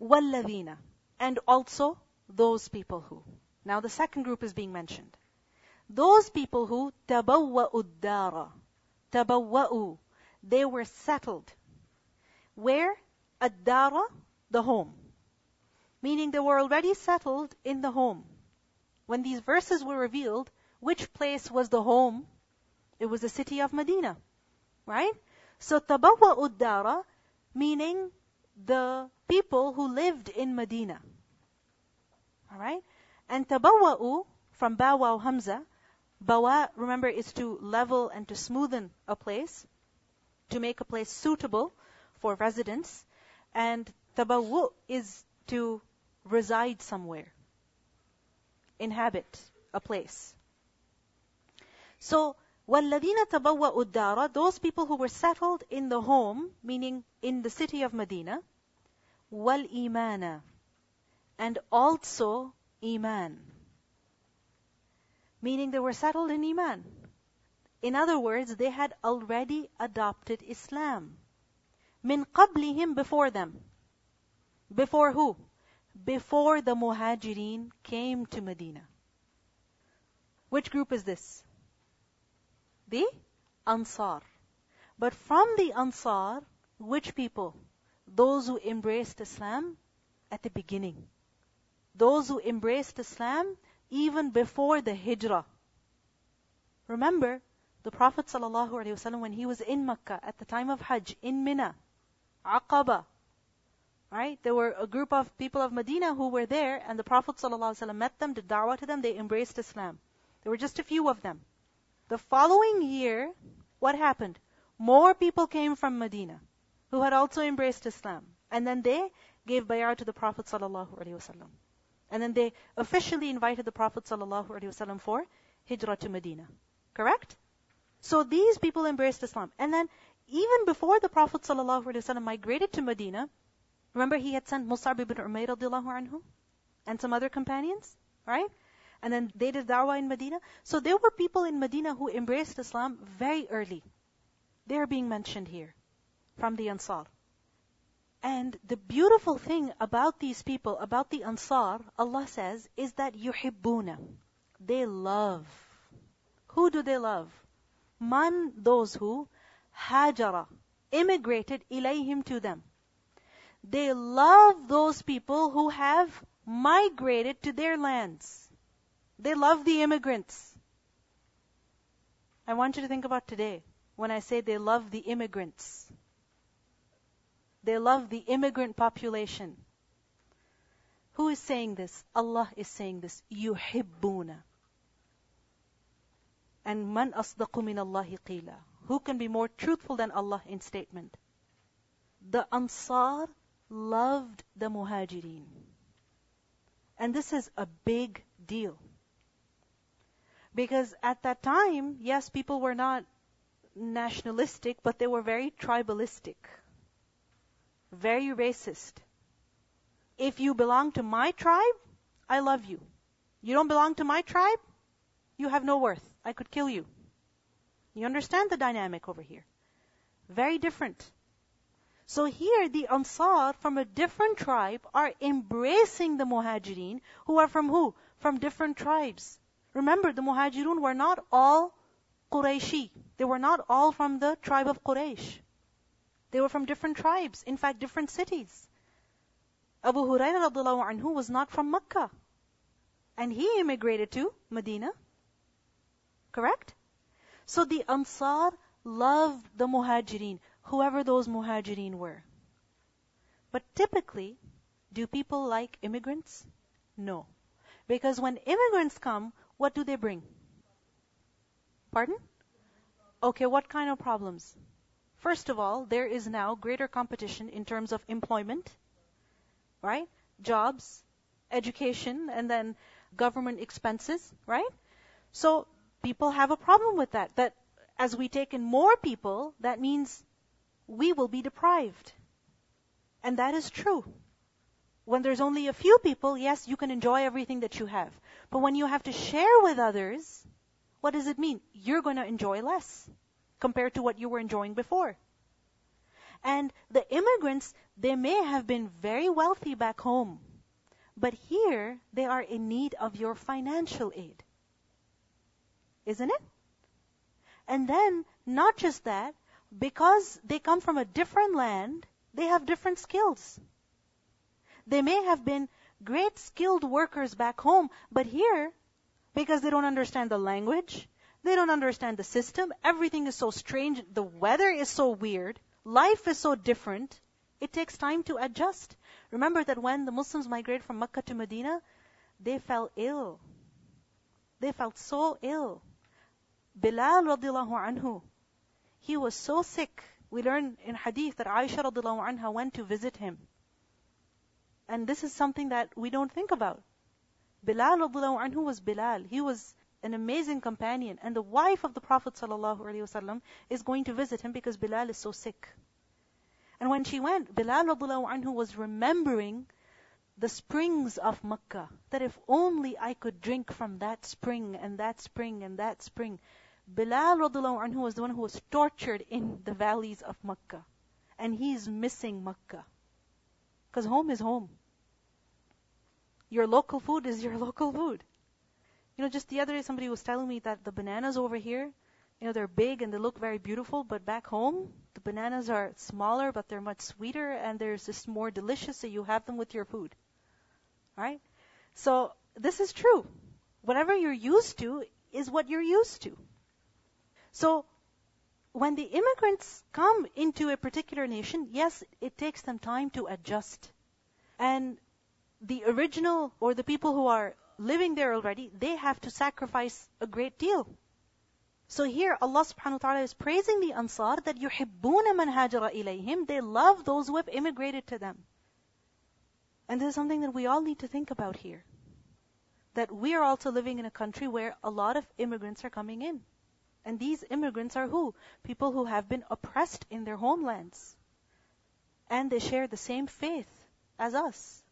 وَالَّذِينَ And also those people who. Now the second group is being mentioned. Those people who تَبَوَّأُ الدَّارَ تَبَوَّأُ They were settled. Where? الدَّارَ The home. Meaning they were already settled in the home. When these verses were revealed, which place was the home? It was the city of Medina. Right? So تَبَوَّأُ الدَّارَ Meaning the people who lived in Medina. Alright? And tabawwa'u, from bawaw hamza, bawa, remember, is to level and to smoothen a place, to make a place suitable for residence. And tabawwu is to reside somewhere, inhabit a place. So, وَالَّذِينَ تَبَوَّأُوا الدَّارَ Those people who were settled in the home, meaning in the city of Medina, wal imana and also iman. Meaning they were settled in iman. In other words they had already adopted islam. Min qablihim before them. Before who? Before the muhajirin came to medina. Which group is this? The ansar. But from the ansar which people? Those who embraced Islam at the beginning. Those who embraced Islam even before the Hijrah. Remember, the Prophet ﷺ, when he was in Mecca at the time of Hajj, in Mina, Aqaba, right? There were a group of people of Medina who were there, and the Prophet ﷺ met them, did da'wah to them, they embraced Islam. There were just a few of them. The following year, what happened? More people came from Medina who had also embraced Islam. And then they gave bay'ah to the Prophet ﷺ. And then they officially invited the Prophet ﷺ for hijrah to Medina. Correct? So these people embraced Islam. And then even before the Prophet ﷺ migrated to Medina, remember he had sent Mus'ab ibn Umayr radiallahu anhu and some other companions, right? And then they did da'wah in Medina. So there were people in Medina who embraced Islam very early. They are being mentioned here from the Ansar. And the beautiful thing about these people, about the Ansar, Allah says, is that yuhibbuna. They love. Who do they love? Man, those who hajara, immigrated ilayhim to them. They love those people who have migrated to their lands. They love the immigrants. I want you to think about today when I say they love the immigrants. They love the immigrant population. Who is saying this? Allah is saying this. يُحِبُّونَ And man asdaqu min Allahi qila. Who can be more truthful than Allah in statement? The Ansar loved the Muhajirin. And this is a big deal. Because at that time, yes, people were not nationalistic, but they were very tribalistic, very racist. If you belong to my tribe, I love you. You don't belong to my tribe, you have no worth. I could kill you. You understand the dynamic over here? Very different. So here the Ansar from a different tribe are embracing the Muhajirin who are from who? From different tribes. Remember, the Muhajirun were not all Qurayshi. They were not all from the tribe of Quraysh. They were from different tribes, in fact, different cities. Abu Hurairah anhu was not from Mecca. And he immigrated to Medina. Correct? So the Ansar loved the Muhajirin, whoever those Muhajirin were. But typically, do people like immigrants? No. Because when immigrants come, what do they bring? Pardon? Okay, what kind of problems? First of all, there is now greater competition in terms of employment, right? Jobs, education, and then government expenses, right? So people have a problem with that. That as we take in more people, that means we will be deprived. And that is true. When there's only a few people, yes, you can enjoy everything that you have. But when you have to share with others, what does it mean? You're going to enjoy less compared to what you were enjoying before. And the immigrants, they may have been very wealthy back home, but here they are in need of your financial aid. Isn't it? And then, not just that, because they come from a different land, they have different skills. They may have been great skilled workers back home, but here, because they don't understand the language, they don't understand the system, everything is so strange, the weather is so weird, life is so different, it takes time to adjust. Remember that when the Muslims migrated from Mecca to Medina, they fell ill. They felt so ill. Bilal radiallahu anhu, he was so sick. We learn in hadith that Aisha radiallahu anha went to visit him. And this is something that we don't think about. Bilal radiallahu anhu was Bilal. He was an amazing companion. And the wife of the Prophet ﷺ is going to visit him because Bilal is so sick. And when she went, Bilal anhu was remembering the springs of Makkah. That if only I could drink from that spring and that spring and that spring. Bilal anhu was the one who was tortured in the valleys of Makkah. And he's missing Makkah. Because home is home. Your local food is your local food. You know, just the other day somebody was telling me that the bananas over here, you know, they're big and they look very beautiful, but back home, the bananas are smaller, but they're much sweeter and they're just more delicious, so you have them with your food. Right? So, this is true. Whatever you're used to is what you're used to. So, when the immigrants come into a particular nation, yes, it takes them time to adjust. And the original or the people who are living there already, they have to sacrifice a great deal. So here Allah subhanahu wa ta'ala is praising the Ansar that يُحِبُّونَ مَنْ هَاجَرَ إِلَيْهِمْ They love those who have immigrated to them. And this is something that we all need to think about here. That we are also living in a country where a lot of immigrants are coming in. And these immigrants are who? People who have been oppressed in their homelands. And they share the same faith as us.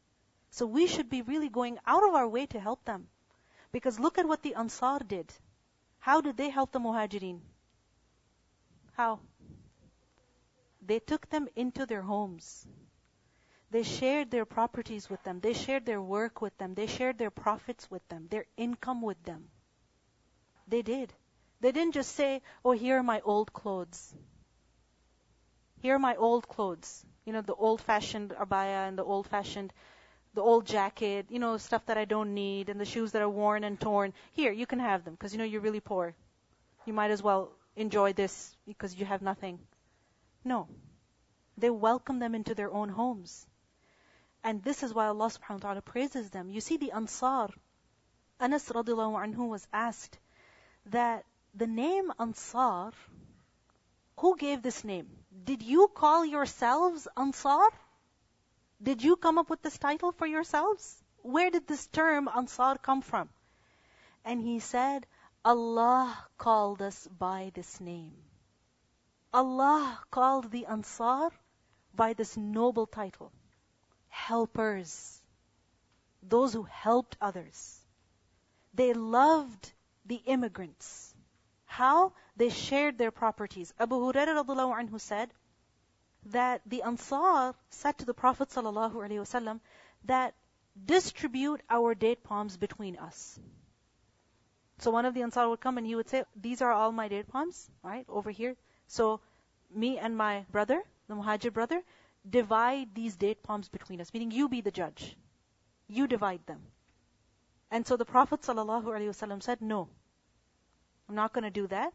So we should be really going out of our way to help them. Because look at what the Ansar did. How did they help the Muhajirin? How? They took them into their homes. They shared their properties with them. They shared their work with them. They shared their profits with them, their income with them. They did. They didn't just say, oh, here are my old clothes. Here are my old clothes. You know, the old fashioned abaya and the old fashioned, the old jacket, you know, stuff that I don't need and the shoes that are worn and torn. Here, you can have them because you know you're really poor. You might as well enjoy this because you have nothing. No. They welcome them into their own homes. And this is why Allah subhanahu wa ta'ala praises them. You see the Ansar. Anas radiallahu anhu was asked that the name Ansar, who gave this name? Did you call yourselves Ansar? Did you come up with this title for yourselves? Where did this term Ansar come from? And he said, Allah called us by this name. Allah called the Ansar by this noble title. Helpers. Those who helped others. They loved the immigrants. How? They shared their properties. Abu Hurairah anhu said that the Ansar said to the Prophet ﷺ that distribute our date palms between us. So one of the Ansar would come and he would say, these are all my date palms, right, over here. So me and my brother, the Muhajir brother, divide these date palms between us, meaning you be the judge. You divide them. And so the Prophet ﷺ said, no, I'm not going to do that.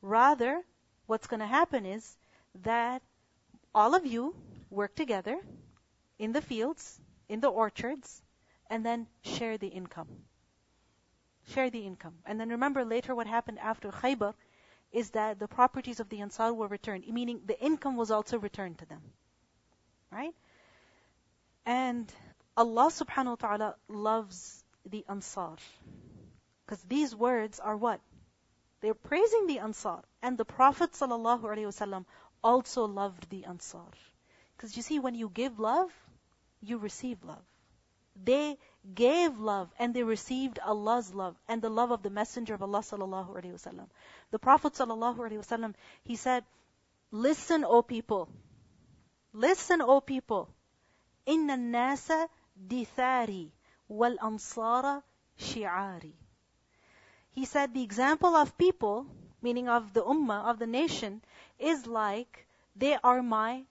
Rather, what's going to happen is that all of you work together in the fields, in the orchards, and then share the income. Share the income. And then remember later what happened after Khaybar is that the properties of the Ansar were returned, meaning the income was also returned to them. Right? And Allah subhanahu wa ta'ala loves the Ansar. Because these words are what? They're praising the Ansar. And the Prophet ﷺ also loved the Ansar. Because you see, when you give love, you receive love. They gave love and they received Allah's love and the love of the Messenger of Allah sallallahu alaihi wasallam. The Prophet sallallahu alaihi wasallam he said, "Listen, O people, listen, O people, inna nasa dithari wal ansara shi'ari." He said, "The example of people meaning of the ummah, of the nation, is like they are my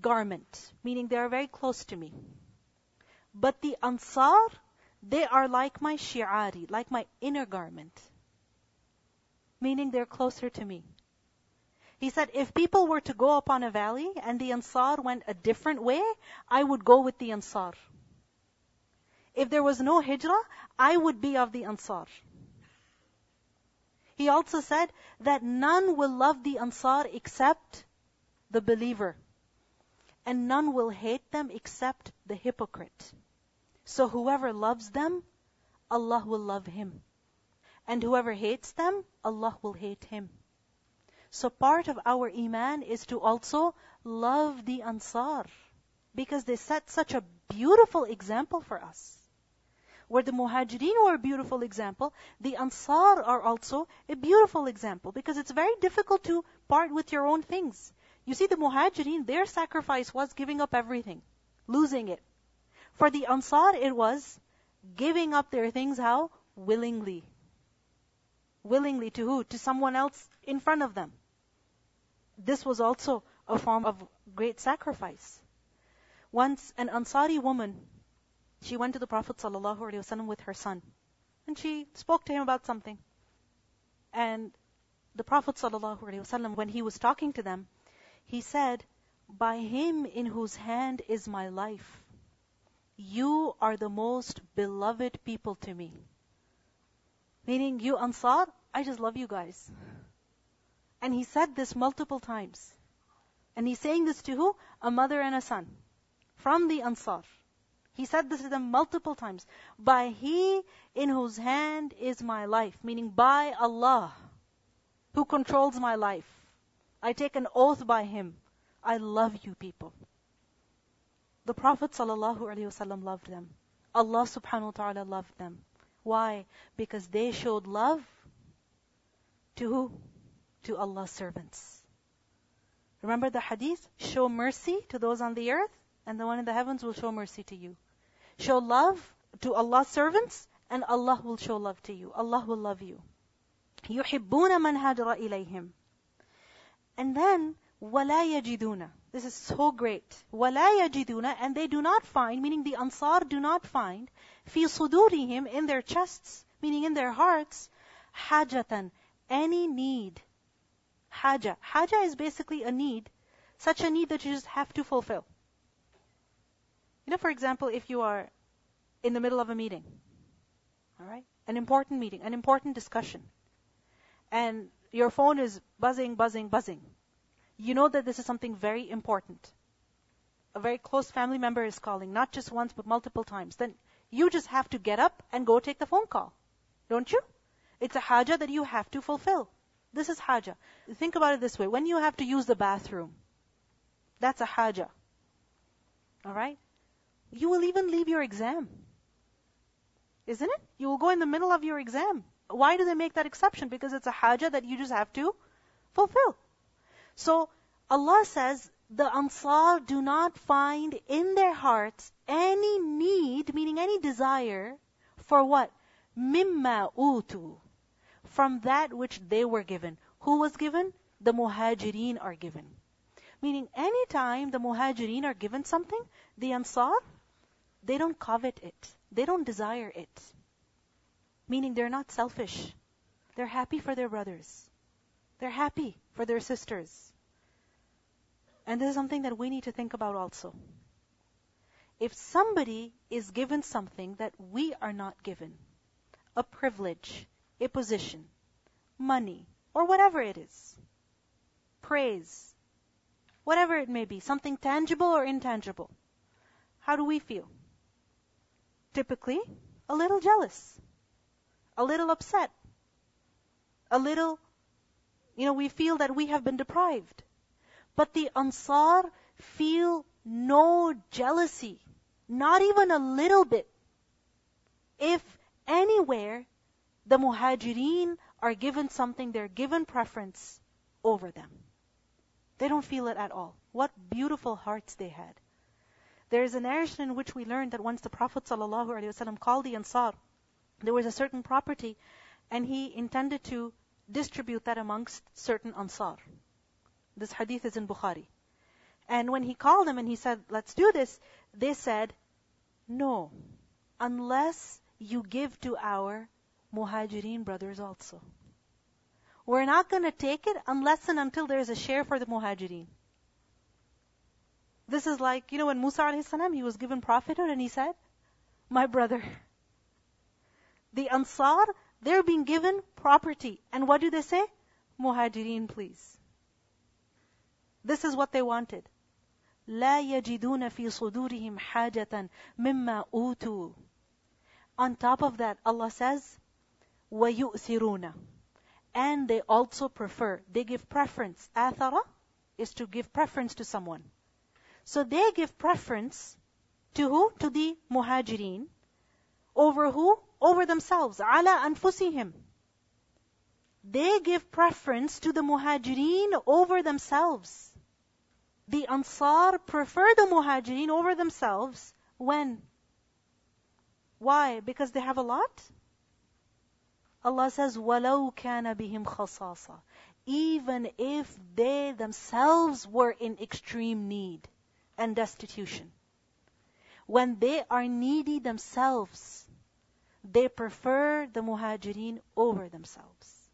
garment, meaning they are very close to me. But the ansar, they are like my shi'ari, like my inner garment, meaning they're closer to me. He said, if people were to go upon a valley and the Ansar went a different way, I would go with the Ansar. If there was no hijrah, I would be of the Ansar. He also said that none will love the Ansar except the believer. And none will hate them except the hypocrite. So whoever loves them, Allah will love him. And whoever hates them, Allah will hate him. So part of our iman is to also love the Ansar. Because they set such a beautiful example for us. Where the Muhajirin were a beautiful example, the Ansar are also a beautiful example. Because it's very difficult to part with your own things. You see, the Muhajirin, their sacrifice was giving up everything, losing it. For the Ansar, it was giving up their things how? Willingly. Willingly to who? To someone else in front of them. This was also a form of great sacrifice. Once an Ansari woman, she went to the Prophet ﷺ with her son. And she spoke to him about something. And the Prophet ﷺ, when he was talking to them, he said, By him in whose hand is my life, you are the most beloved people to me. Meaning, you Ansar, I just love you guys. And he said this multiple times. And he's saying this to who? A mother and a son. From the Ansar. He said this to them multiple times. By He in whose hand is my life. Meaning by Allah, who controls my life. I take an oath by Him. I love you people. The Prophet ﷺ loved them. Allah subhanahu wa ta'ala loved them. Why? Because they showed love to who? To Allah's servants. Remember the hadith? Show mercy to those on the earth, and the one in the heavens will show mercy to you. Show love to Allah's servants, and Allah will show love to you. Allah will love you. يُحِبُّونَ مَنْ هَاجَرَ إِلَيْهِمْ And then, وَلَا يَجِدُونَ This is so great. وَلَا يَجِدُونَ And they do not find, meaning the Ansar do not find, فِي صُدُورِهِمْ In their chests, meaning in their hearts, حَاجَةً Any need. Haja. Haja is basically a need, such a need that you just have to fulfill. You know, for example, if you are in the middle of a meeting, alright? An important meeting, an important discussion, and your phone is buzzing, buzzing, buzzing. You know that this is something very important. A very close family member is calling, not just once, but multiple times. Then you just have to get up and go take the phone call. Don't you? It's a haja that you have to fulfill. This is haja. Think about it this way. When you have to use the bathroom, that's a haja. Alright? You will even leave your exam. Isn't it? You will go in the middle of your exam. Why do they make that exception? Because it's a haja that you just have to fulfill. So Allah says the Ansar do not find in their hearts any need, meaning any desire, for what? Mimma utu. From that which they were given. Who was given? The muhajirin are given. Meaning anytime the muhajirin are given something, the Ansar, they don't covet it. They don't desire it. Meaning they're not selfish. They're happy for their brothers. They're happy for their sisters. And this is something that we need to think about also. If somebody is given something that we are not given, a privilege, a position, money, or whatever it is, praise, whatever it may be, something tangible or intangible, how do we feel? Typically, a little jealous a little upset, a little, you know, we feel that we have been deprived. But the Ansar feel no jealousy, not even a little bit. If anywhere the Muhajirin are given something, they're given preference over them. They don't feel it at all. What beautiful hearts they had. There is a narration in which we learn that once the Prophet ﷺ called the Ansar, there was a certain property, and he intended to distribute that amongst certain Ansar. This hadith is in Bukhari. And when he called them and he said, let's do this, they said, no, unless you give to our muhajirin brothers also. We're not going to take it unless and until there's a share for the muhajirin. This is like, you know, when Musa alayhi salam, he was given prophethood and he said, my brother. The Ansar, they're being given property. And what do they say? Muhajirin, please. This is what they wanted. لا يجدون في صدورهم حاجة مما أوتوا. On top of that, Allah says, وَيُؤْثِرُونَ And they also prefer, they give preference. Athara is to give preference to someone. So they give preference to who? To the muhajirin. Over who? Over themselves. Ala anfusihim. They give preference to the muhajirin over themselves. The Ansar prefer the Muhajirin over themselves when? Why? Because they have a lot? Allah says, وَلَوْ كَانَ بِهِمْ خَصَاصًا Even if they themselves were in extreme need and destitution. When they are needy themselves, they prefer the muhajirin over themselves.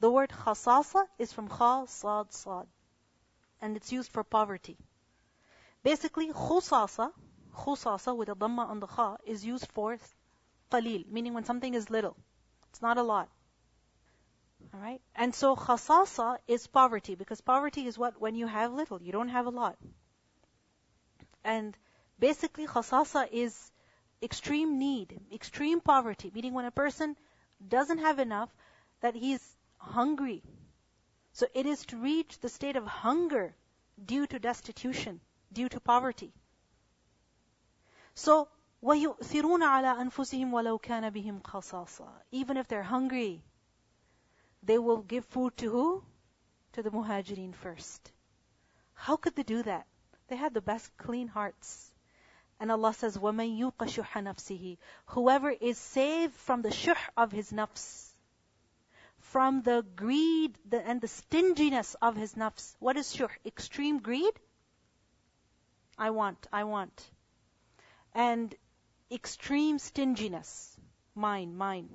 The word khasasa is from kha, sad, and it's used for poverty. Basically, khusasa, khusasa with a dhamma on the kha, is used for qalil, meaning when something is little. It's not a lot. Alright? And so khasasa is poverty, because poverty is what? When you have little, you don't have a lot. And basically khasasa is extreme need, extreme poverty, meaning when a person doesn't have enough, that he's hungry, so it is to reach the state of hunger due to destitution, due to poverty. So, وَيُؤْثِرُونَ عَلَىٰ أَنفُسِهِمْ وَلَوْ كَانَ بِهِمْ خَصَاصًا Even if they're hungry, they will give food to who? To the muhajirin first. How could they do that? They had the best clean hearts. And Allah says, وَمَن يُوقَ شُحَّ نَفْسِهِ Whoever is saved from the shuh of his nafs, from the greed and the stinginess of his nafs. What is shuh? Extreme greed? I want, I want. And extreme stinginess. Mine, mine.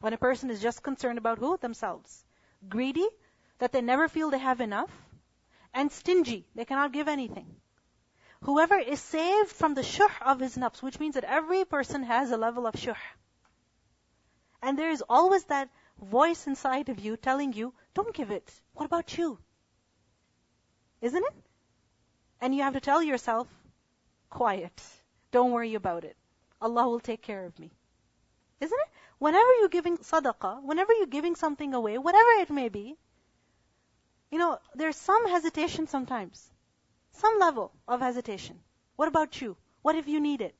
When a person is just concerned about who? Themselves. Greedy, that they never feel they have enough. And stingy, they cannot give anything. Whoever is saved from the shuh of his nafs, which means that every person has a level of shuh. And there is always that voice inside of you telling you, don't give it. What about you? Isn't it? And you have to tell yourself, quiet. Don't worry about it. Allah will take care of me. Isn't it? Whenever you're giving sadaqah, whenever you're giving something away, whatever it may be, you know, there's some hesitation sometimes. Some level of hesitation. What about you? What if you need it?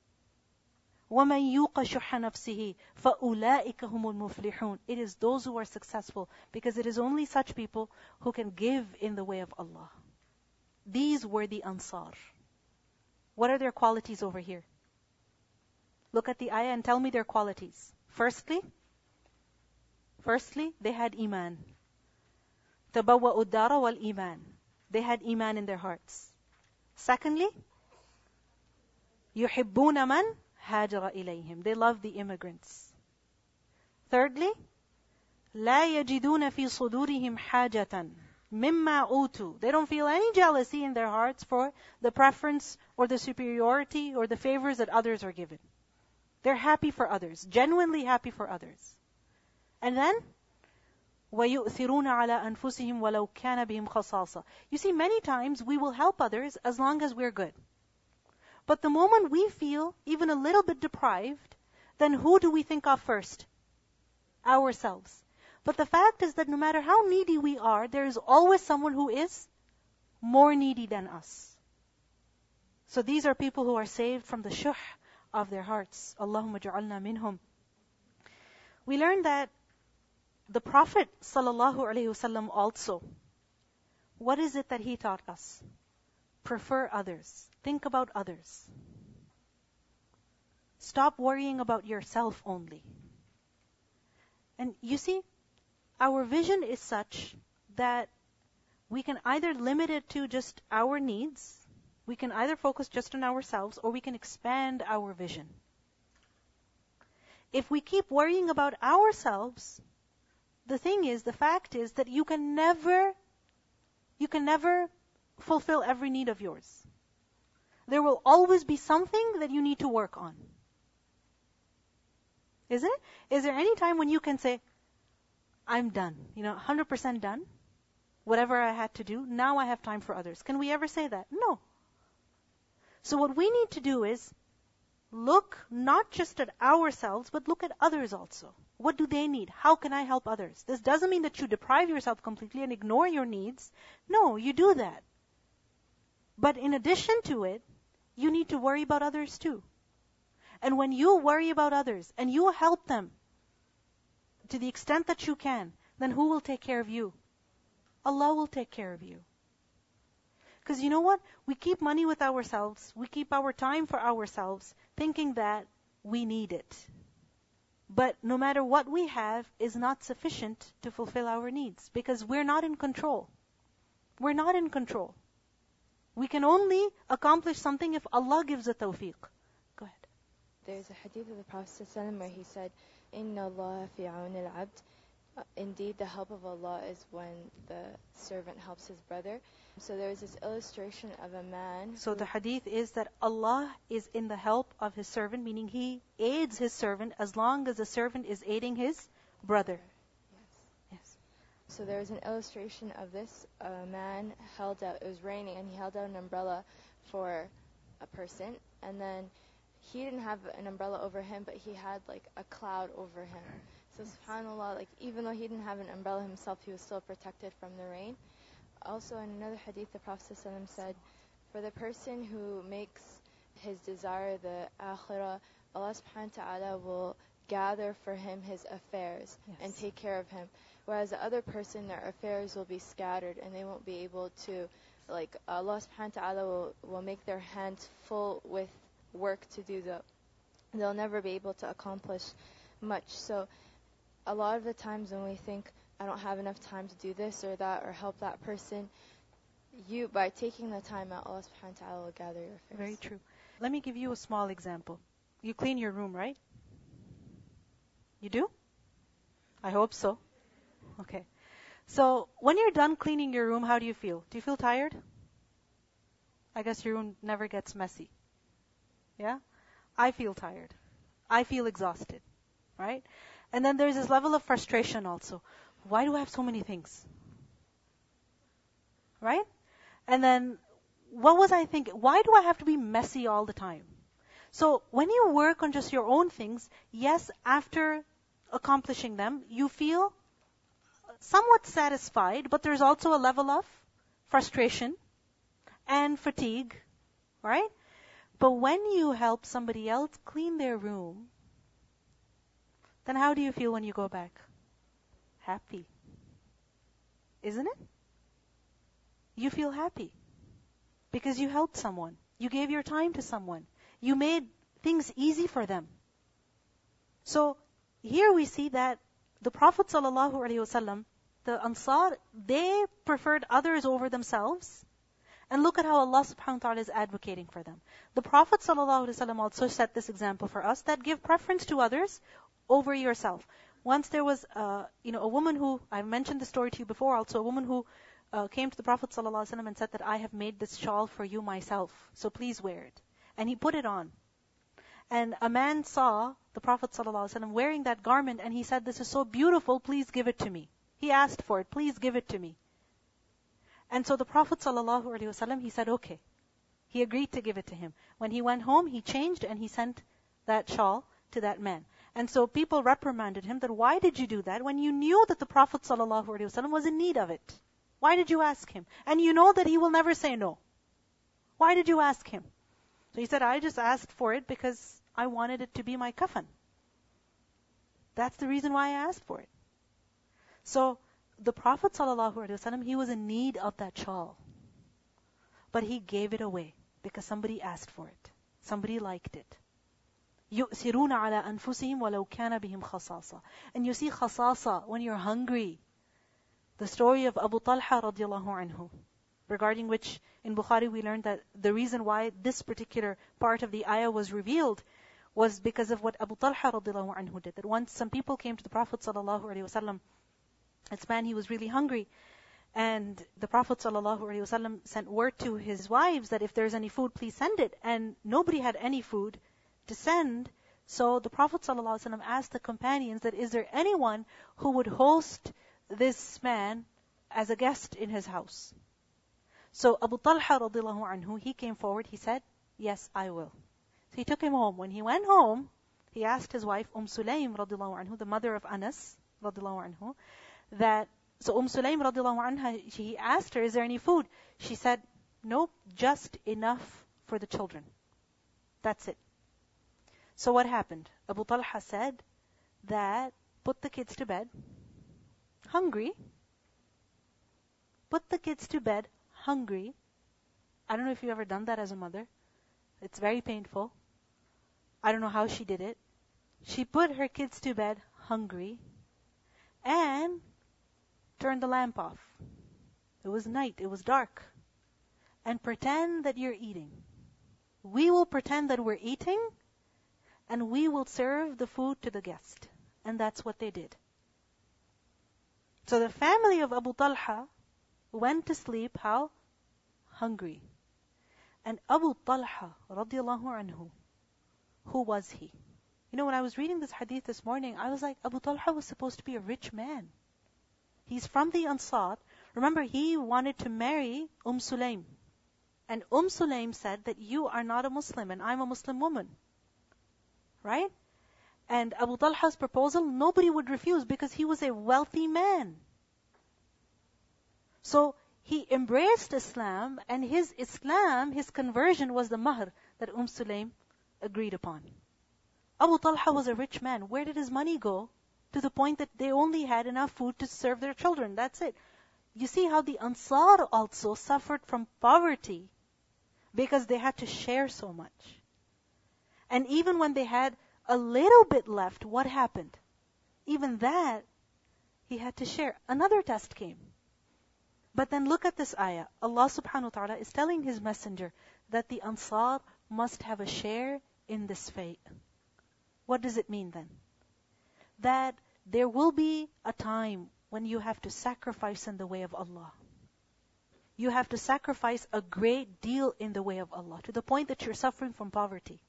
وَمَن يُوقَ شُحَّ نَفْسِهِ فَأُولَٰئِكَ هُمُ الْمُفْلِحُونَ It is those who are successful, because it is only such people who can give in the way of Allah. These were the Ansar. What are their qualities over here? Look at the ayah and tell me their qualities. Firstly, firstly, they had iman. تَبَوَّأُ الدَّارَ وَالْإِيمَانِ They had iman in their hearts. Secondly, يُحِبُّونَ مَنْ هاجر إليهم. They love the immigrants. Thirdly, لا يجدون في صدورهم حاجة مما أوتوا. They don't feel any jealousy in their hearts for the preference or the superiority or the favors that others are given. They're happy for others, genuinely happy for others. And then, وَيُؤْثِرُونَ عَلَىٰ أَنفُسِهِمْ وَلَوْ كَانَ بِهِمْ خَصَاصًا You see, many times we will help others as long as we're good. But the moment we feel even a little bit deprived, then who do we think of first? Ourselves. But the fact is that no matter how needy we are, there is always someone who is more needy than us. So these are people who are saved from the shuh of their hearts. Allahumma ja'alna minhum. We learn that the Prophet wasallam also What is it that he taught us? Prefer others. Think about others. Stop worrying about yourself only. And you see, our vision is such that we can either limit it to just our needs, we can either focus just on ourselves, or we can expand our vision. If we keep worrying about ourselves, the thing is, the fact is that you can never, you can never fulfill every need of yours. There will always be something that you need to work on. Isn't it? Is there any time when you can say, I'm done, you know, 100% done? Whatever I had to do, now I have time for others. Can we ever say that? No. So what we need to do is look not just at ourselves, but look at others also. What do they need? How can I help others? This doesn't mean that you deprive yourself completely and ignore your needs. No, you do that. But in addition to it, you need to worry about others too. And when you worry about others and you help them to the extent that you can, then who will take care of you? Allah will take care of you. Because you know what? We keep money with ourselves, we keep our time for ourselves, thinking that we need it. But no matter what we have is not sufficient to fulfill our needs because we're not in control. We're not in control. We can only accomplish something if Allah gives a tawfiq. Go ahead. There's a hadith of the Prophet where he said, Inna Allah fi al-abd. Uh, indeed, the help of Allah is when the servant helps his brother. So there's this illustration of a man. So the hadith is that Allah is in the help of his servant, meaning he aids his servant as long as the servant is aiding his brother. Yes. Yes. So there's an illustration of this. A man held out, it was raining, and he held out an umbrella for a person, and then he didn't have an umbrella over him, but he had like a cloud over him. So subhanAllah, like even though he didn't have an umbrella himself, he was still protected from the rain. Also in another hadith, the Prophet ﷺ said, for the person who makes his desire the akhirah, Allah subhanahu wa ta'ala will gather for him his affairs yes. and take care of him. Whereas the other person, their affairs will be scattered and they won't be able to, like Allah subhanahu wa ta'ala will, will make their hands full with work to do the, they'll never be able to accomplish much. So a lot of the times when we think, I don't have enough time to do this or that or help that person, you, by taking the time out, Allah subhanahu wa ta'ala will gather your affairs. Very true. Let me give you a small example. You clean your room, right? You do? I hope so. Okay. So, when you're done cleaning your room, how do you feel? Do you feel tired? I guess your room never gets messy. Yeah? I feel tired. I feel exhausted. Right? And then there's this level of frustration also. Why do I have so many things? Right? And then, what was I thinking? Why do I have to be messy all the time? So, when you work on just your own things, yes, after accomplishing them, you feel somewhat satisfied, but there's also a level of frustration and fatigue, right? But when you help somebody else clean their room, then how do you feel when you go back? Happy. Isn't it? You feel happy because you helped someone. You gave your time to someone. You made things easy for them. So here we see that the Prophet ﷺ, the Ansar, they preferred others over themselves and look at how Allah subhanahu wa ta'ala is advocating for them. The Prophet ﷺ also set this example for us that give preference to others over yourself. Once there was, uh, you know, a woman who, I mentioned the story to you before also, a woman who uh, came to the Prophet ﷺ and said that I have made this shawl for you myself, so please wear it. And he put it on. And a man saw the Prophet ﷺ wearing that garment and he said, this is so beautiful, please give it to me. He asked for it, please give it to me. And so the Prophet ﷺ, he said, okay. He agreed to give it to him. When he went home, he changed and he sent that shawl to that man. And so people reprimanded him that why did you do that when you knew that the Prophet ﷺ was in need of it? Why did you ask him? And you know that he will never say no. Why did you ask him? So he said, I just asked for it because I wanted it to be my kafan. That's the reason why I asked for it. So the Prophet ﷺ, he was in need of that shawl. But he gave it away because somebody asked for it. Somebody liked it. يؤثرون على أنفسهم ولو كان بهم خصاصة. And you see khasasa when you're hungry. The story of Abu Talha radiallahu anhu, regarding which in Bukhari we learned that the reason why this particular part of the ayah was revealed was because of what Abu Talha radiallahu anhu did. That once some people came to the Prophet sallallahu alaihi wasallam, this man he was really hungry, and the Prophet ﷺ sent word to his wives that if there's any food, please send it. And nobody had any food to send. So the Prophet ﷺ asked the companions that is there anyone who would host this man as a guest in his house? So Abu Talha radiallahu anhu, he came forward, he said, Yes, I will. So he took him home. When he went home, he asked his wife, Umm Sulaim radiallahu anhu, the mother of Anas radiallahu anhu, that so Umm Sulaim radiallahu anha, he asked her, is there any food? She said, nope, just enough for the children. That's it. So what happened? Abu Talha said that put the kids to bed, hungry. Put the kids to bed, hungry. I don't know if you've ever done that as a mother. It's very painful. I don't know how she did it. She put her kids to bed hungry and turn the lamp off. It was night, it was dark. And pretend that you're eating. We will pretend that we're eating and we will serve the food to the guest. And that's what they did. So the family of Abu Talha went to sleep how? Hungry. And Abu Talha radiallahu anhu, who was he? You know, when I was reading this hadith this morning, I was like, Abu Talha was supposed to be a rich man. He's from the Ansar. Remember, he wanted to marry Umm Sulaim. And Umm Sulaim said that you are not a Muslim and I'm a Muslim woman. Right? And Abu Talha's proposal, nobody would refuse because he was a wealthy man. So he embraced Islam and his Islam, his conversion was the mahr that Umm Sulaim agreed upon. Abu Talha was a rich man. Where did his money go? to the point that they only had enough food to serve their children. That's it. You see how the Ansar also suffered from poverty because they had to share so much. And even when they had a little bit left, what happened? Even that, he had to share. Another test came. But then look at this ayah. Allah subhanahu wa ta'ala is telling His Messenger that the Ansar must have a share in this fate. What does it mean then? that there will be a time when you have to sacrifice in the way of Allah. You have to sacrifice a great deal in the way of Allah to the point that you're suffering from poverty,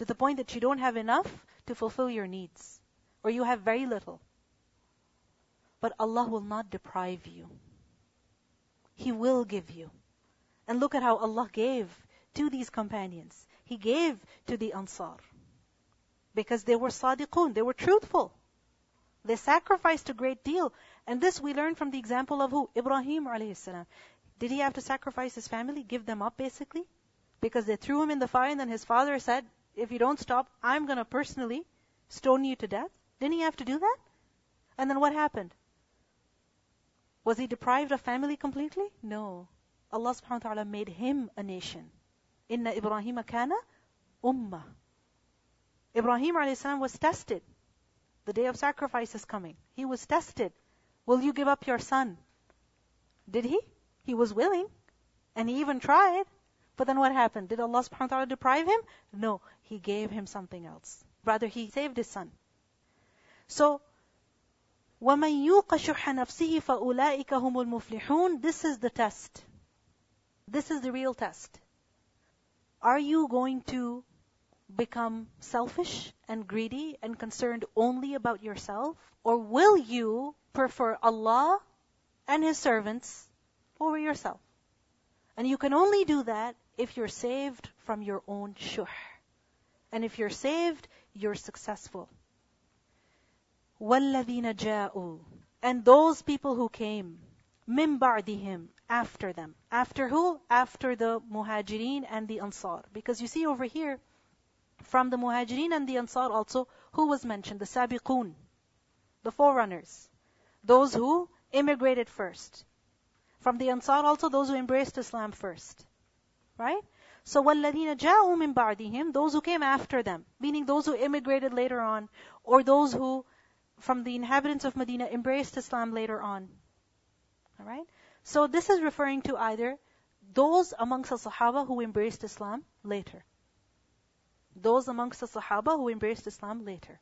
to the point that you don't have enough to fulfill your needs, or you have very little. But Allah will not deprive you. He will give you. And look at how Allah gave to these companions. He gave to the Ansar. Because they were sadiqun, they were truthful. They sacrificed a great deal. And this we learn from the example of who? Ibrahim salam. Did he have to sacrifice his family, give them up basically? Because they threw him in the fire and then his father said, if you don't stop, I'm gonna personally stone you to death. Didn't he have to do that? And then what happened? Was he deprived of family completely? No. Allah subhanahu wa ta'ala made him a nation. Inna Ibrahim kana ummah. Ibrahim alayhi was tested. The day of sacrifice is coming. He was tested. Will you give up your son? Did he? He was willing. And he even tried. But then what happened? Did Allah subhanahu wa ta'ala deprive him? No. He gave him something else. Rather, he saved his son. So, وَمَن يُوقَ شُحَّ نَفْسِهِ فَأُولَٰئِكَ هُمُ الْمُفْلِحُونَ This is the test. This is the real test. Are you going to become selfish and greedy and concerned only about yourself? Or will you prefer Allah and His servants over yourself? And you can only do that if you're saved from your own shuh. And if you're saved, you're successful. وَالَّذِينَ جَاءُوا And those people who came, مِن بَعْدِهِمْ After them. After who? After the muhajirin and the ansar. Because you see over here, from the Muhajirin and the Ansar also, who was mentioned? The Sabiqun, the forerunners. Those who immigrated first. From the Ansar also those who embraced Islam first. Right? So وَالَّذِينَ جَاءُوا مِن بَعْدِهِمْ Those who came after them, meaning those who immigrated later on, or those who, from the inhabitants of Medina, embraced Islam later on. Alright? So this is referring to either those amongst the Sahaba who embraced Islam later. Those amongst the Sahaba who embraced Islam later.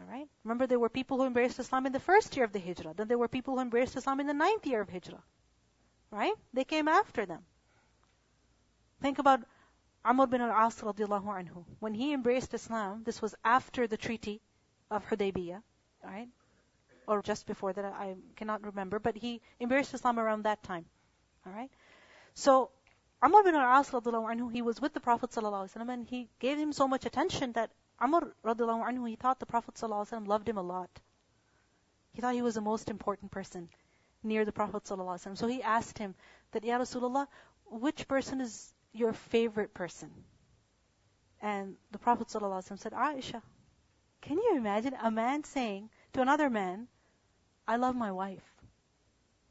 Alright? Remember there were people who embraced Islam in the first year of the Hijrah. Then there were people who embraced Islam in the ninth year of Hijrah. Right? They came after them. Think about Amr bin al-As radiallahu anhu. When he embraced Islam, this was after the treaty of Hudaybiyah. Right? Or just before that, I cannot remember. But he embraced Islam around that time. Alright? So, Amr bin al-As radiallahu anhu, he was with the Prophet sallallahu alaihi wasallam and he gave him so much attention that Amr radiallahu anhu, he thought the Prophet ﷺ loved him a lot. He thought he was the most important person near the Prophet ﷺ. So he asked him that, Ya Rasulullah, which person is your favorite person? And the Prophet ﷺ said, Aisha. Can you imagine a man saying to another man, I love my wife?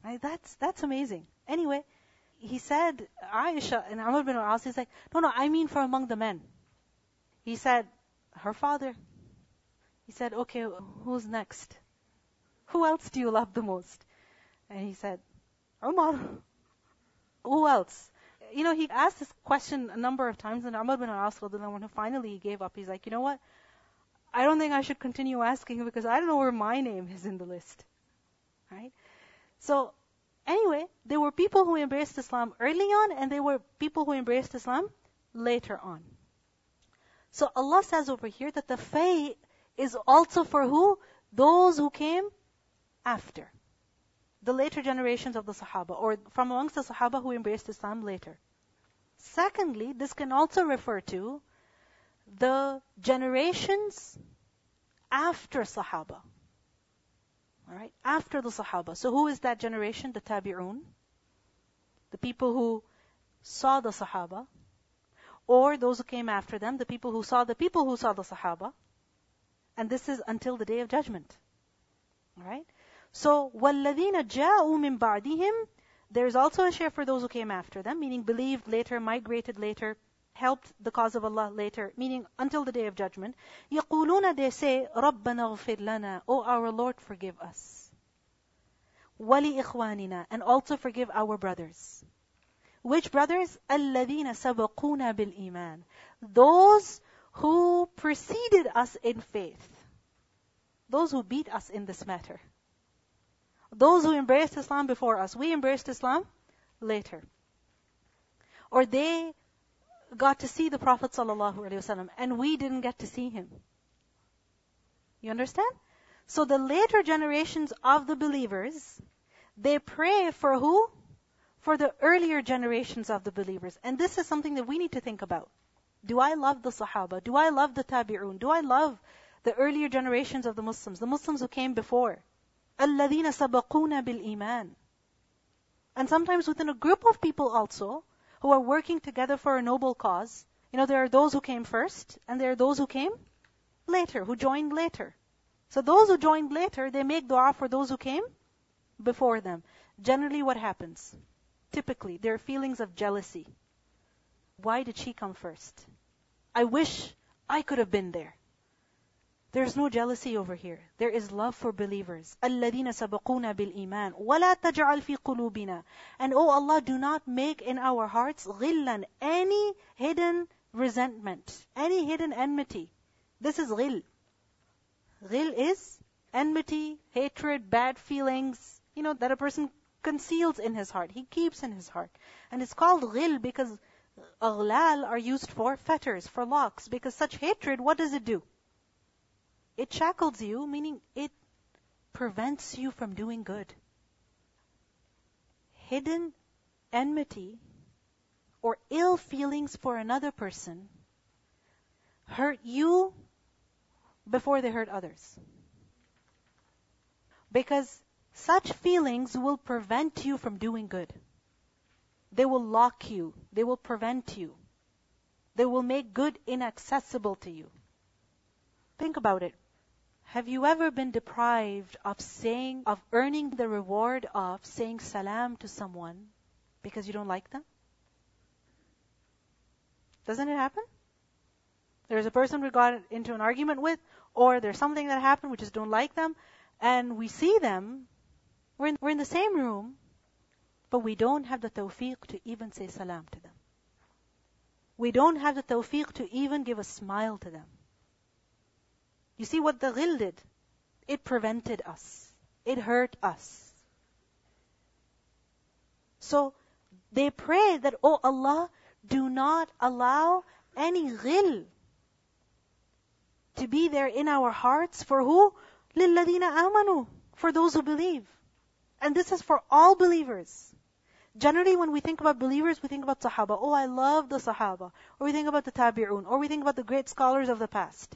Right? That's, that's amazing. Anyway, he said, Aisha, and Amr bin al-As, he's like, no, no, I mean for among the men. He said, her father. He said, okay, who's next? Who else do you love the most? And he said, Umar. Who else? You know, he asked this question a number of times, and Umar bin finally he finally gave up. He's like, you know what? I don't think I should continue asking because I don't know where my name is in the list. Right? So, anyway, there were people who embraced Islam early on, and there were people who embraced Islam later on. So Allah says over here that the fay is also for who? Those who came after. The later generations of the Sahaba, or from amongst the Sahaba who embraced Islam later. Secondly, this can also refer to the generations after Sahaba. Alright? After the Sahaba. So who is that generation? The Tabi'un. The people who saw the Sahaba or those who came after them, the people who saw the people who saw the Sahaba. And this is until the day of judgment. Alright? So, وَالَّذِينَ جَاءُوا مِن بَعْدِهِمْ There's also a share for those who came after them, meaning believed later, migrated later, helped the cause of Allah later, meaning until the day of judgment. يَقُولُونَ They say, رَبَّنَا اغْفِرْ لَنَا O our Lord, forgive us. وَلِإِخْوَانِنَا And also forgive our brothers. Which brothers? الَّذِينَ سَبَقُونَا بِالْإِيمَانِ Those who preceded us in faith. Those who beat us in this matter. Those who embraced Islam before us. We embraced Islam later. Or they got to see the Prophet ﷺ and we didn't get to see him. You understand? So the later generations of the believers, they pray for who? for the earlier generations of the believers. And this is something that we need to think about. Do I love the Sahaba? Do I love the Tabi'un? Do I love the earlier generations of the Muslims, the Muslims who came before? الَّذِينَ سَبَقُونَ بِالْإِيمَانِ And sometimes within a group of people also, who are working together for a noble cause, you know, there are those who came first, and there are those who came later, who joined later. So those who joined later, they make dua for those who came before them. Generally what happens? typically, there are feelings of jealousy. Why did she come first? I wish I could have been there. There's no jealousy over here. There is love for believers. الَّذِينَ سَبَقُونَ بِالْإِيمَانِ وَلَا تَجْعَلْ فِي قُلُوبِنَا And oh Allah, do not make in our hearts غِلًّا Any hidden resentment, any hidden enmity. This is ghil. Ghil is enmity, hatred, bad feelings, you know, that a person conceals in his heart. He keeps in his heart. And it's called ghil because aghlal are used for fetters, for locks. Because such hatred, what does it do? It shackles you, meaning it prevents you from doing good. Hidden enmity or ill feelings for another person hurt you before they hurt others. Because such feelings will prevent you from doing good. They will lock you. They will prevent you. They will make good inaccessible to you. Think about it. Have you ever been deprived of saying, of earning the reward of saying salam to someone because you don't like them? Doesn't it happen? There's a person we got into an argument with, or there's something that happened, we just don't like them, and we see them, we're in, we're in the same room, but we don't have the tawfiq to even say salam to them. We don't have the tawfiq to even give a smile to them. You see what the ghil did? It prevented us. It hurt us. So they pray that, oh Allah, do not allow any ghil to be there in our hearts for who? لِلَّذِينَ آمَنُوا For those who believe. And this is for all believers. Generally, when we think about believers, we think about Sahaba. Oh, I love the Sahaba. Or we think about the Tabi'un. Or we think about the great scholars of the past.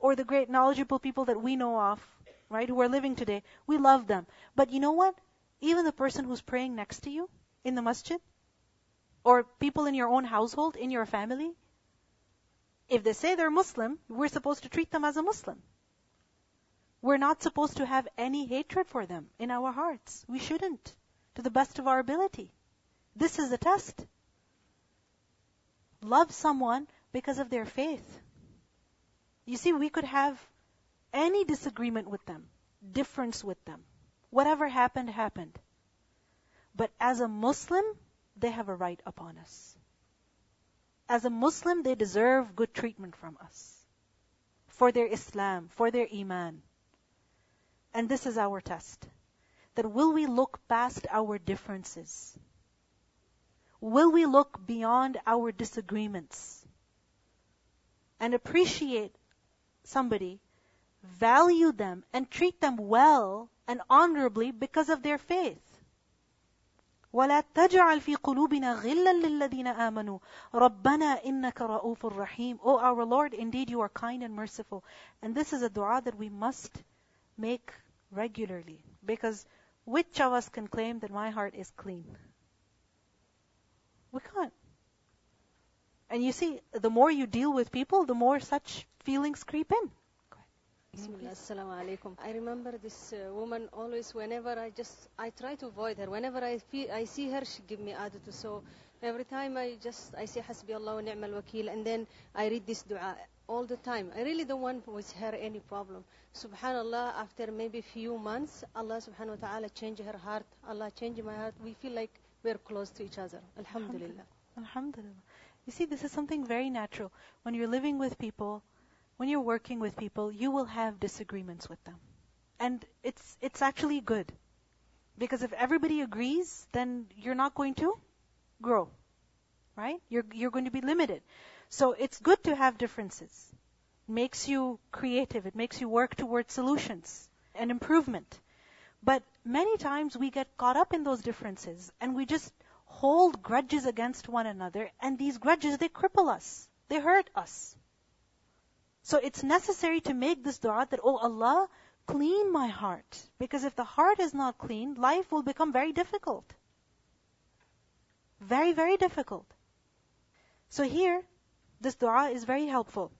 Or the great knowledgeable people that we know of, right, who are living today. We love them. But you know what? Even the person who's praying next to you in the masjid, or people in your own household, in your family, if they say they're Muslim, we're supposed to treat them as a Muslim. We're not supposed to have any hatred for them in our hearts. We shouldn't, to the best of our ability. This is a test. Love someone because of their faith. You see, we could have any disagreement with them, difference with them. Whatever happened, happened. But as a Muslim, they have a right upon us. As a Muslim, they deserve good treatment from us. For their Islam, for their Iman. And this is our test. That will we look past our differences? Will we look beyond our disagreements? And appreciate somebody, value them, and treat them well and honorably because of their faith. ولا تجعل في قلوبنا غلا للذين آمنوا ربنا إنك رؤوف رحيم Oh our Lord, indeed you are kind and merciful. And this is a dua that we must make regularly. Because which of us can claim that my heart is clean? We can't. And you see, the more you deal with people, the more such feelings creep in. Bismillah, assalamu. I remember this uh, woman always whenever I just I try to avoid her. Whenever I feel I see her, she give me adatu. So every time I just I say hasbi Allah wa ni'mal wakil and then I read this dua all the time. I really don't want with her any problem. Subhanallah, after maybe few months, Allah subhanahu wa ta'ala change her heart. Allah change my heart. We feel like we're close to each other. Alhamdulillah. Alhamdulillah. You see, this is something very natural. When you're living with people, when you're working with people, you will have disagreements with them. And it's, it's actually good. Because if everybody agrees, then you're not going to grow. Right? You're, you're going to be limited. So it's good to have differences. It makes you creative. It makes you work towards solutions and improvement. But many times we get caught up in those differences and we just hold grudges against one another and these grudges, they cripple us. They hurt us. So it's necessary to make this dua that, oh Allah, clean my heart. Because if the heart is not clean, life will become very difficult. Very, very difficult. So here, this dua is very helpful.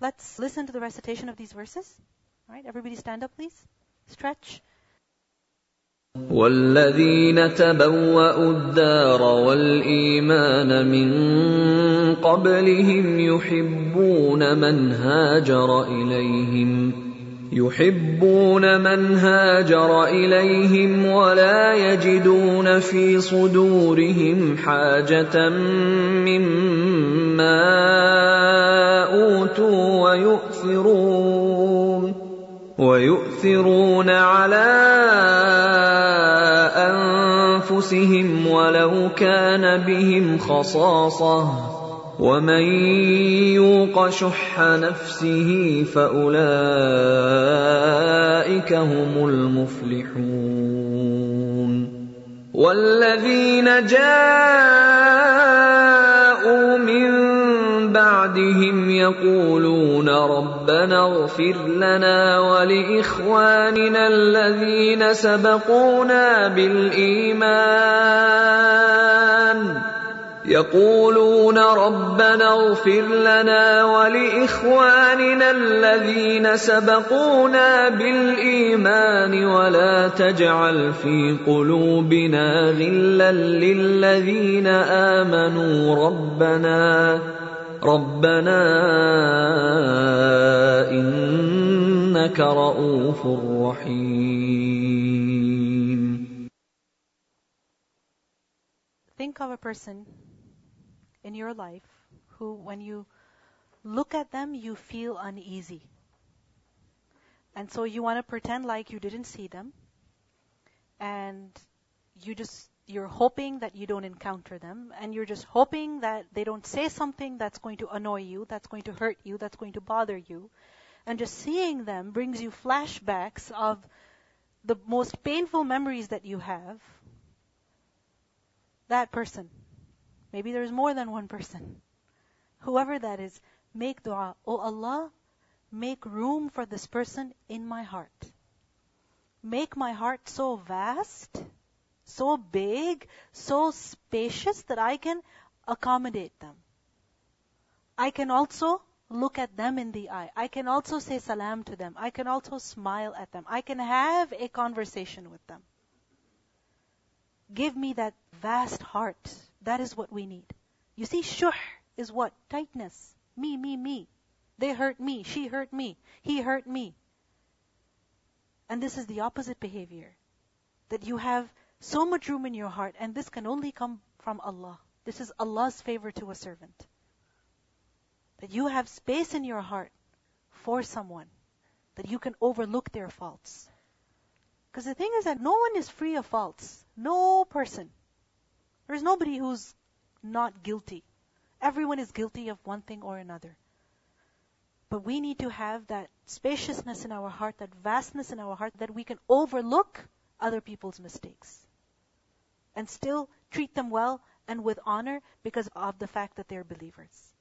Let's listen to the recitation of these verses. Alright, everybody stand up please. Stretch. والذين تبوأوا الدار والإيمان من قبلهم يحبون من هاجر إليهم يحبون من هاجر إليهم ولا يجدون في صدورهم حاجة مما أوتوا ويؤثرون ويؤثرون على أنفسهم ولو كان بهم خصاصة. ومن يوق شح نفسه فأولئك هم المفلحون. والذين جاءوا بعدهم يقولون ربنا اغفر لنا ولإخواننا الذين سبقونا بالإيمان. يقولون ربنا اغفر لنا ولإخواننا الذين سبقونا بالإيمان ولا تجعل في قلوبنا غلا للذين آمنوا. ربنا ربنا انك رءوف رحيم Think of a person in your life who, when you look at them, you feel uneasy. And so you want to pretend like you didn't see them. And you just, you're hoping that you don't encounter them. And you're just hoping that they don't say something that's going to annoy you, that's going to hurt you, that's going to bother you. And just seeing them brings you flashbacks of the most painful memories that you have. That person. Maybe there's more than one person. Whoever that is, make dua. Oh Allah, make room for this person in my heart. Make my heart so vast, so big, so spacious that I can accommodate them. I can also look at them in the eye. I can also say salam to them. I can also smile at them. I can have a conversation with them. Give me that vast heart. That is what we need. You see, shuh is what? Tightness. Me, me, me. They hurt me. She hurt me. He hurt me. And this is the opposite behavior. That you have so much room in your heart, and this can only come from Allah. This is Allah's favor to a servant. That you have space in your heart for someone, that you can overlook their faults. Because the thing is that no one is free of faults. No person. There's nobody who's not guilty. Everyone is guilty of one thing or another. But we need to have that spaciousness in our heart, that vastness in our heart, that we can overlook other people's mistakes and still treat them well and with honor because of the fact that they're believers.